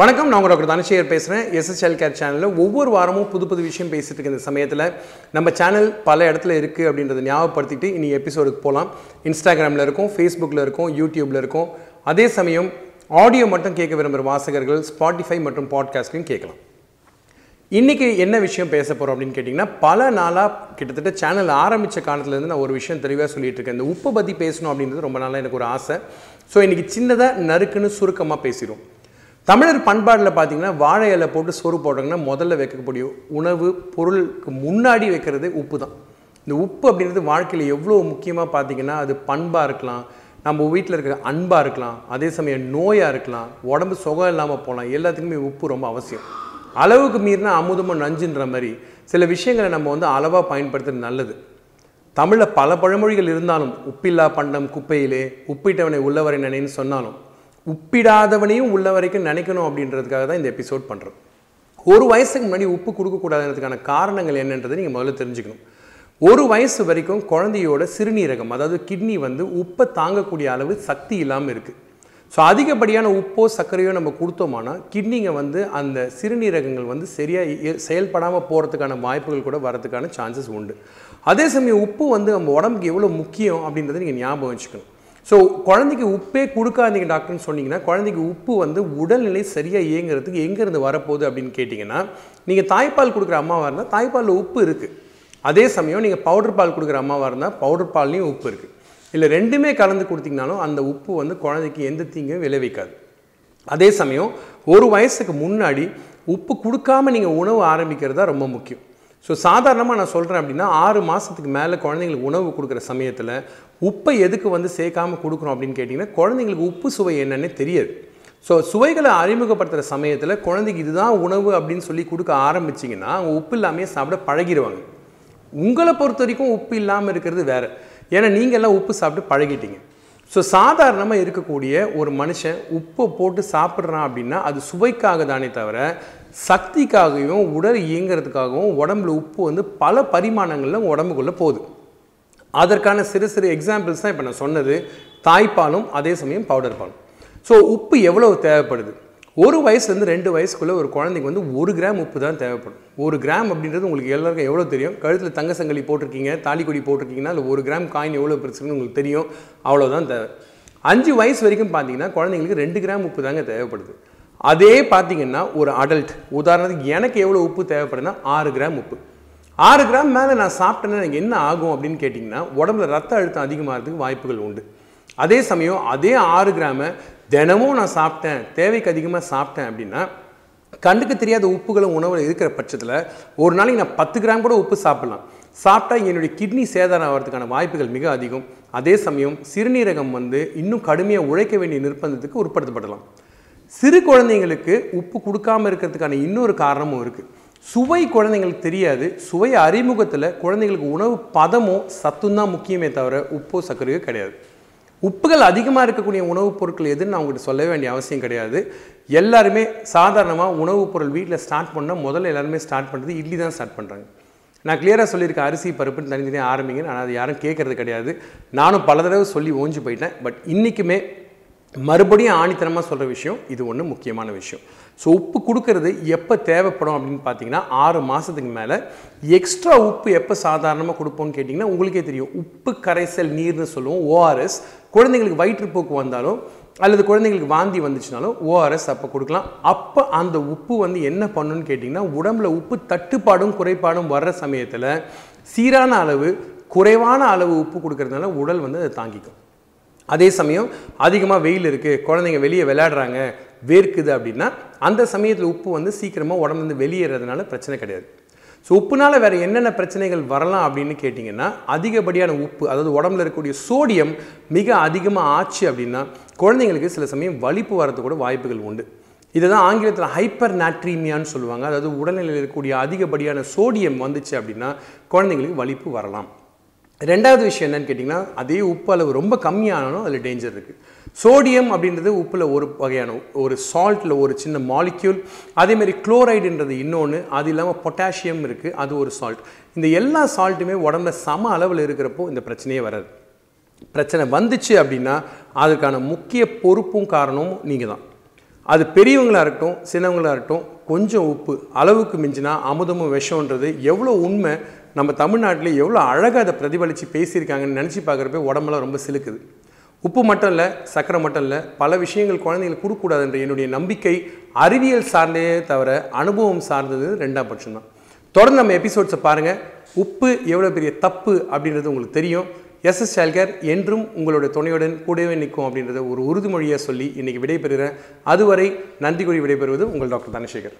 வணக்கம். நான் உங்கள் டாக்டர் தனசேகர் பேசுகிறேன் எஸ்எஸ்எல் கேர் சேனலில் ஒவ்வொரு வாரமும் புது புது விஷயம் பேசிகிட்டு இருக்க இந்த சமயத்தில் நம்ம சேனல் பல இடத்துல இருக்குது அப்படின்றத ஞாபகப்படுத்திட்டு இனி எபிசோடுக்கு போகலாம் இன்ஸ்டாகிராமில் இருக்கும் ஃபேஸ்புக்கில் இருக்கும் யூடியூப்பில் இருக்கும். அதே சமயம் ஆடியோ மட்டும் கேட்க விரும்புகிற வாசகர்கள் ஸ்பாட்டிஃபை மற்றும் பாட்காஸ்ட்லையும் கேட்கலாம். இன்றைக்கி என்ன விஷயம் பேச போகிறோம் அப்படின்னு கேட்டிங்கன்னா பல நாளாக கிட்டத்தட்ட சேனல் ஆரம்பித்த காலத்துலேருந்து நான் ஒரு விஷயம் தெளிவாக சொல்லிகிட்டு இருக்கேன். இந்த உப்பை பற்றி பேசணும் அப்படின்றது ரொம்ப நாளாக எனக்கு ஒரு ஆசை. ஸோ இன்றைக்கி சின்னதாக நறுக்குன்னு சுருக்கமாக பேசிடுவோம். தமிழர் பண்பாடில் பார்த்தீங்கன்னா வாழை இலை போட்டு சோறு போடுறாங்கன்னா முதல்ல வைக்கக்கூடிய உணவு பொருளுக்கு முன்னாடி வைக்கிறது உப்பு தான் இந்த உப்பு அப்படின்றது வாழ்க்கையில் எவ்வளோ முக்கியமாக பார்த்தீங்கன்னா அது பண்பாக இருக்கலாம் நம்ம வீட்டில் இருக்கிற அன்பாக இருக்கலாம் அதே சமயம் நோயாக இருக்கலாம் உடம்பு சுகம் இல்லாமல் போகலாம் எல்லாத்துக்குமே உப்பு ரொம்ப அவசியம். அளவுக்கு மீறினா அமுதமும் நஞ்சுன்ற மாதிரி சில விஷயங்களை நம்ம வந்து அளவாக பயன்படுத்துறது நல்லது. தமிழில் பல பழமொழிகள் இருந்தாலும் உப்பில்லா பண்டம் குப்பையிலே உப்பிட்டவனை உள்ளவரை நினைன்னு சொன்னாலும் உப்பிடாதவனையும் உள்ள வரைக்கும் நினைக்கணும் அப்படின்றதுக்காக தான் இந்த எபிசோட் பண்ணுறோம் ஒரு வயசுக்கு முன்னாடி உப்பு கொடுக்கக்கூடாதுன்றதுக்கான காரணங்கள் என்னன்றதை நீங்கள் முதல்ல தெரிஞ்சுக்கணும். ஒரு வயசு வரைக்கும் குழந்தையோட சிறுநீரகம் அதாவது கிட்னி வந்து உப்பை தாங்கக்கூடிய அளவு சக்தி இல்லாமல் இருக்குது ஸோ அதிகப்படியான உப்போ சர்க்கரையோ நம்ம கொடுத்தோமானா கிட்னிங்க வந்து அந்த சிறுநீரகங்கள் வந்து சரியாக செயல்படாமல் போகிறதுக்கான வாய்ப்புகள் கூட வரதுக்கான சான்சஸ் உண்டு. அதே சமயம் உப்பு வந்து நம்ம உடம்புக்கு எவ்வளோ முக்கியம் அப்படின்றத நீங்கள் ஞாபகம் வச்சுக்கணும். ஸோ குழந்தைக்கு உப்பே கொடுக்காதீங்க டாக்டர்னு சொன்னீங்கன்னா குழந்தைக்கு உப்பு வந்து உடல்நிலை சரியாக இயங்குறதுக்கு எங்கேருந்து வரப்போகுது அப்படின்னு கேட்டிங்கன்னா நீங்கள் தாய்ப்பால் கொடுக்குற அம்மாவாக இருந்தால் தாய்ப்பாலில் உப்பு இருக்குது அதே சமயம் நீங்கள் பவுடர் பால் கொடுக்குற அம்மாவாக இருந்தால் பவுடர் பால்லையும் உப்பு இருக்குது இல்லை ரெண்டுமே கலந்து கொடுத்தீங்கனாலும் அந்த உப்பு வந்து குழந்தைக்கு எந்த தீங்கும் விளைவிக்காது. அதே சமயம் ஒரு வயசுக்கு முன்னாடி உப்பு கொடுக்காம நீங்கள் உணவு ஆரம்பிக்கிறது தான் ரொம்ப முக்கியம். ஸோ சாதாரணமாக நான் சொல்கிறேன் அப்படின்னா ஆறு மாதத்துக்கு மேலே குழந்தைங்களுக்கு உணவு கொடுக்குற சமயத்தில் உப்பை எதுக்கு வந்து சேர்க்காம கொடுக்குறோம் அப்படின்னு கேட்டிங்கன்னா குழந்தைங்களுக்கு உப்பு சுவை என்னன்னு தெரியாது. ஸோ சுவைகளை அறிமுகப்படுத்துகிற சமயத்தில் குழந்தைக்கு இதுதான் உணவு அப்படின்னு சொல்லி கொடுக்க ஆரம்பிச்சிங்கன்னா அவங்க உப்பு இல்லாமையே சாப்பிட பழகிடுவாங்க உங்களை பொறுத்த வரைக்கும் உப்பு இல்லாமல் இருக்கிறது வேறு. ஏன்னா நீங்கள் எல்லாம் உப்பு சாப்பிட்டு பழகிட்டீங்க. ஸோ சாதாரணமாக இருக்கக்கூடிய ஒரு மனுஷன் உப்பை போட்டு சாப்பிட்றான் அப்படின்னா அது சுவைக்காக தானே தவிர சக்திக்காகவும் உடல் இயங்கிறதுக்காகவும் உடம்புல உப்பு வந்து பல பரிமாணங்களில் உடம்புக்குள்ளே போகுது. அதற்கான சிறு சிறு எக்ஸாம்பிள்ஸ் தான் இப்போ நான் சொன்னது. தாய்ப்பாலும் அதே சமயம் பவுடர் பாலும். ஸோ உப்பு எவ்வளோ தேவைப்படுது? ஒரு வயசுலேருந்து ரெண்டு வயசுக்குள்ளே ஒரு குழந்தைக்கு வந்து ஒரு கிராம் உப்பு தான் தேவைப்படும். ஒரு கிராம் அப்படின்றது உங்களுக்கு எல்லாருக்கும் எவ்வளோ தெரியும்? கழுத்தில் தங்க சங்கலி போட்டிருக்கீங்க தாலிக்கொடி போட்டிருக்கீங்கன்னா இல்லை ஒரு கிராம் காயின் எவ்வளோ பிரச்சனைன்னு உங்களுக்கு தெரியும். அவ்வளோதான் தேவை. அஞ்சு வயசு வரைக்கும் பார்த்தீங்கன்னா குழந்தைங்களுக்கு ரெண்டு கிராம் உப்பு தாங்க தேவைப்படுது. அதே பார்த்தீங்கன்னா ஒரு அடல்ட் உதாரணத்துக்கு எனக்கு எவ்வளோ உப்பு தேவைப்படுதுன்னா ஆறு கிராம் உப்பு. ஆறு கிராம் மேலே நான் சாப்பிட்டேன்னா எனக்கு என்ன ஆகும் அப்படின்னு கேட்டிங்கன்னா உடம்புல ரத்த அழுத்தம் அதிகமாகிறதுக்கு வாய்ப்புகள் உண்டு. அதே சமயம் அதே ஆறு கிராமை தினமும் நான் சாப்பிட்டேன் தேவைக்கு அதிகமாக சாப்பிட்டேன் அப்படின்னா கண்ணுக்கு தெரியாத உப்புகளும் உணவில் இருக்கிற பட்சத்தில் ஒரு நாளைக்கு நான் பத்து கிராம் கூட உப்பு சாப்பிட்லாம். சாப்பிட்டா என்னுடைய கிட்னி சேதாரம் ஆகிறதுக்கான வாய்ப்புகள் மிக அதிகம். அதே சமயம் சிறுநீரகம் வந்து இன்னும் கடுமையாக உழைக்க வேண்டிய நிர்பந்தத்துக்கு உட்படுத்தப்படலாம். சிறு குழந்தைங்களுக்கு உப்பு கொடுக்காம இருக்கிறதுக்கான இன்னொரு காரணமும் இருக்குது சுவை குழந்தைங்களுக்கு தெரியாது. சுவை அறிமுகத்தில் குழந்தைங்களுக்கு உணவு பதமோ சத்தும் தான் முக்கியமே தவிர உப்போ சர்க்கரையோ கிடையாது. உப்புகள் அதிகமாக இருக்கக்கூடிய உணவுப் பொருட்கள் எதுன்னு நான் உங்கள்கிட்ட சொல்ல வேண்டிய அவசியம் கிடையாது. எல்லாருமே சாதாரணமாக உணவுப் பொருள் வீட்டில் ஸ்டார்ட் பண்ணால் முதல்ல எல்லாருமே ஸ்டார்ட் பண்ணுறது இட்லி தான் ஸ்டார்ட் பண்ணுறாங்க நான் கிளியராக சொல்லியிருக்கேன் அரிசி பருப்புன்னு தனித்தனியாக ஆரம்பிங்க. ஆனால் அது யாரும் கேட்குறது கிடையாது. நானும் பல தடவை சொல்லி ஓஞ்சு போயிட்டேன். பட் இன்றைக்குமே மறுபடியும் ஆணித்தனமாக சொல்கிற விஷயம் இது ஒன்று முக்கியமான விஷயம். ஸோ உப்பு கொடுக்கறது எப்போ தேவைப்படும் அப்படின்னு பார்த்தீங்கன்னா ஆறு மாதத்துக்கு மேலே. எக்ஸ்ட்ரா உப்பு எப்போ சாதாரணமாக கொடுப்போம்னு கேட்டிங்கன்னா உங்களுக்கே தெரியும். உப்பு கரைசல் நீர்னு சொல்லுவோம். ஓஆர்எஸ் குழந்தைங்களுக்கு வயிற்றுப்போக்கு வந்தாலும் அல்லது குழந்தைங்களுக்கு வாந்தி வந்துச்சுனாலும் ஓஆர்எஸ் அப்போ கொடுக்கலாம். அப்போ அந்த உப்பு வந்து என்ன பண்ணுன்னு கேட்டிங்கன்னா உடம்புல உப்பு தட்டுப்பாடும் குறைபாடும் வர்ற சமயத்தில் சீரான அளவு குறைவான அளவு உப்பு கொடுக்கறதுனால உடல் வந்து அதை தாங்கிக்கும். அதே சமயம் அதிகமாக வெயில் இருக்குது குழந்தைங்க வெளியே விளையாடுறாங்க வேர்க்குது அப்படின்னா அந்த சமயத்தில் உப்பு வந்து சீக்கிரமாக உடம்புலேருந்து வெளியேறதுனால பிரச்சனை கிடையாது. ஸோ உப்புனால் வேறு என்னென்ன பிரச்சனைகள் வரலாம் அப்படின்னு கேட்டிங்கன்னா அதிகப்படியான உப்பு அதாவது உடம்புல இருக்கக்கூடிய சோடியம் மிக அதிகமாக ஆச்சு அப்படின்னா குழந்தைங்களுக்கு சில சமயம் வலிப்பு வரது கூட வாய்ப்புகள் உண்டு. இதுதான் ஆங்கிலத்தில் ஹைப்பர் நாட்ரீமியான்னு சொல்லுவாங்க. அதாவது உடல்நிலையில் இருக்கக்கூடிய அதிகப்படியான சோடியம் வந்துச்சு அப்படின்னா குழந்தைங்களுக்கு வலிப்பு வரலாம். ரெண்டாவது விஷயம் என்னன்னு கேட்டிங்கன்னா அதே உப்பு அளவு ரொம்ப கம்மியானாலும் அதில் டேஞ்சர் இருக்குது சோடியம் அப்படின்றது உப்பில் ஒரு வகையான ஒரு சால்ட்டில் ஒரு சின்ன மாலிக்யூல் அதேமாதிரி குளோரைடுன்றது இன்னொன்று அது இல்லாமல் பொட்டாசியம் இருக்குது அது ஒரு சால்ட் இந்த எல்லா சால்ட்டுமே உடம்புல சம அளவில் இருக்கிறப்போ இந்த பிரச்சனையே வராது. பிரச்சனை வந்துச்சு அப்படின்னா அதுக்கான முக்கிய பொறுப்பும் காரணமும் நீங்கள் தான் அது பெரியவங்களாக இருக்கட்டும் சின்னவங்களாக இருக்கட்டும் கொஞ்சம் உப்பு அளவுக்கு மிஞ்சினா அமுதமும் விஷம்ன்றது எவ்வளோ உண்மை நம்ம தமிழ்நாட்டில் எவ்வளோ அழகாக அதை பிரதிபலித்து பேசியிருக்காங்கன்னு நினச்சி பார்க்குறப்ப உடம்பெல்லாம் ரொம்ப சிலுக்குது. உப்பு மட்டும் இல்லை சக்கரை மட்டும் இல்லை பல விஷயங்கள் குழந்தைங்களுக்கு கொடுக்கக்கூடாதுன்ற என்னுடைய நம்பிக்கை அறிவியல் சார்ந்தே தவிர அனுபவம் சார்ந்தது ரெண்டாம் பட்சம்தான். தொடர்ந்து நம்ம எபிசோட்ஸை பாருங்கள் உப்பு எவ்வளோ பெரிய தப்பு அப்படின்றது உங்களுக்கு தெரியும். எஸ்எஸ் சைல்கேர் என்றும் உங்களுடைய துணையுடன் கூடவே நிற்கும் அப்படின்றத ஒரு உறுதிமொழியாக சொல்லி இன்றைக்கி விடைபெறுகிறேன். அதுவரை நன்றி கூறி விடைபெறுவது உங்கள் டாக்டர் தனசேகர்.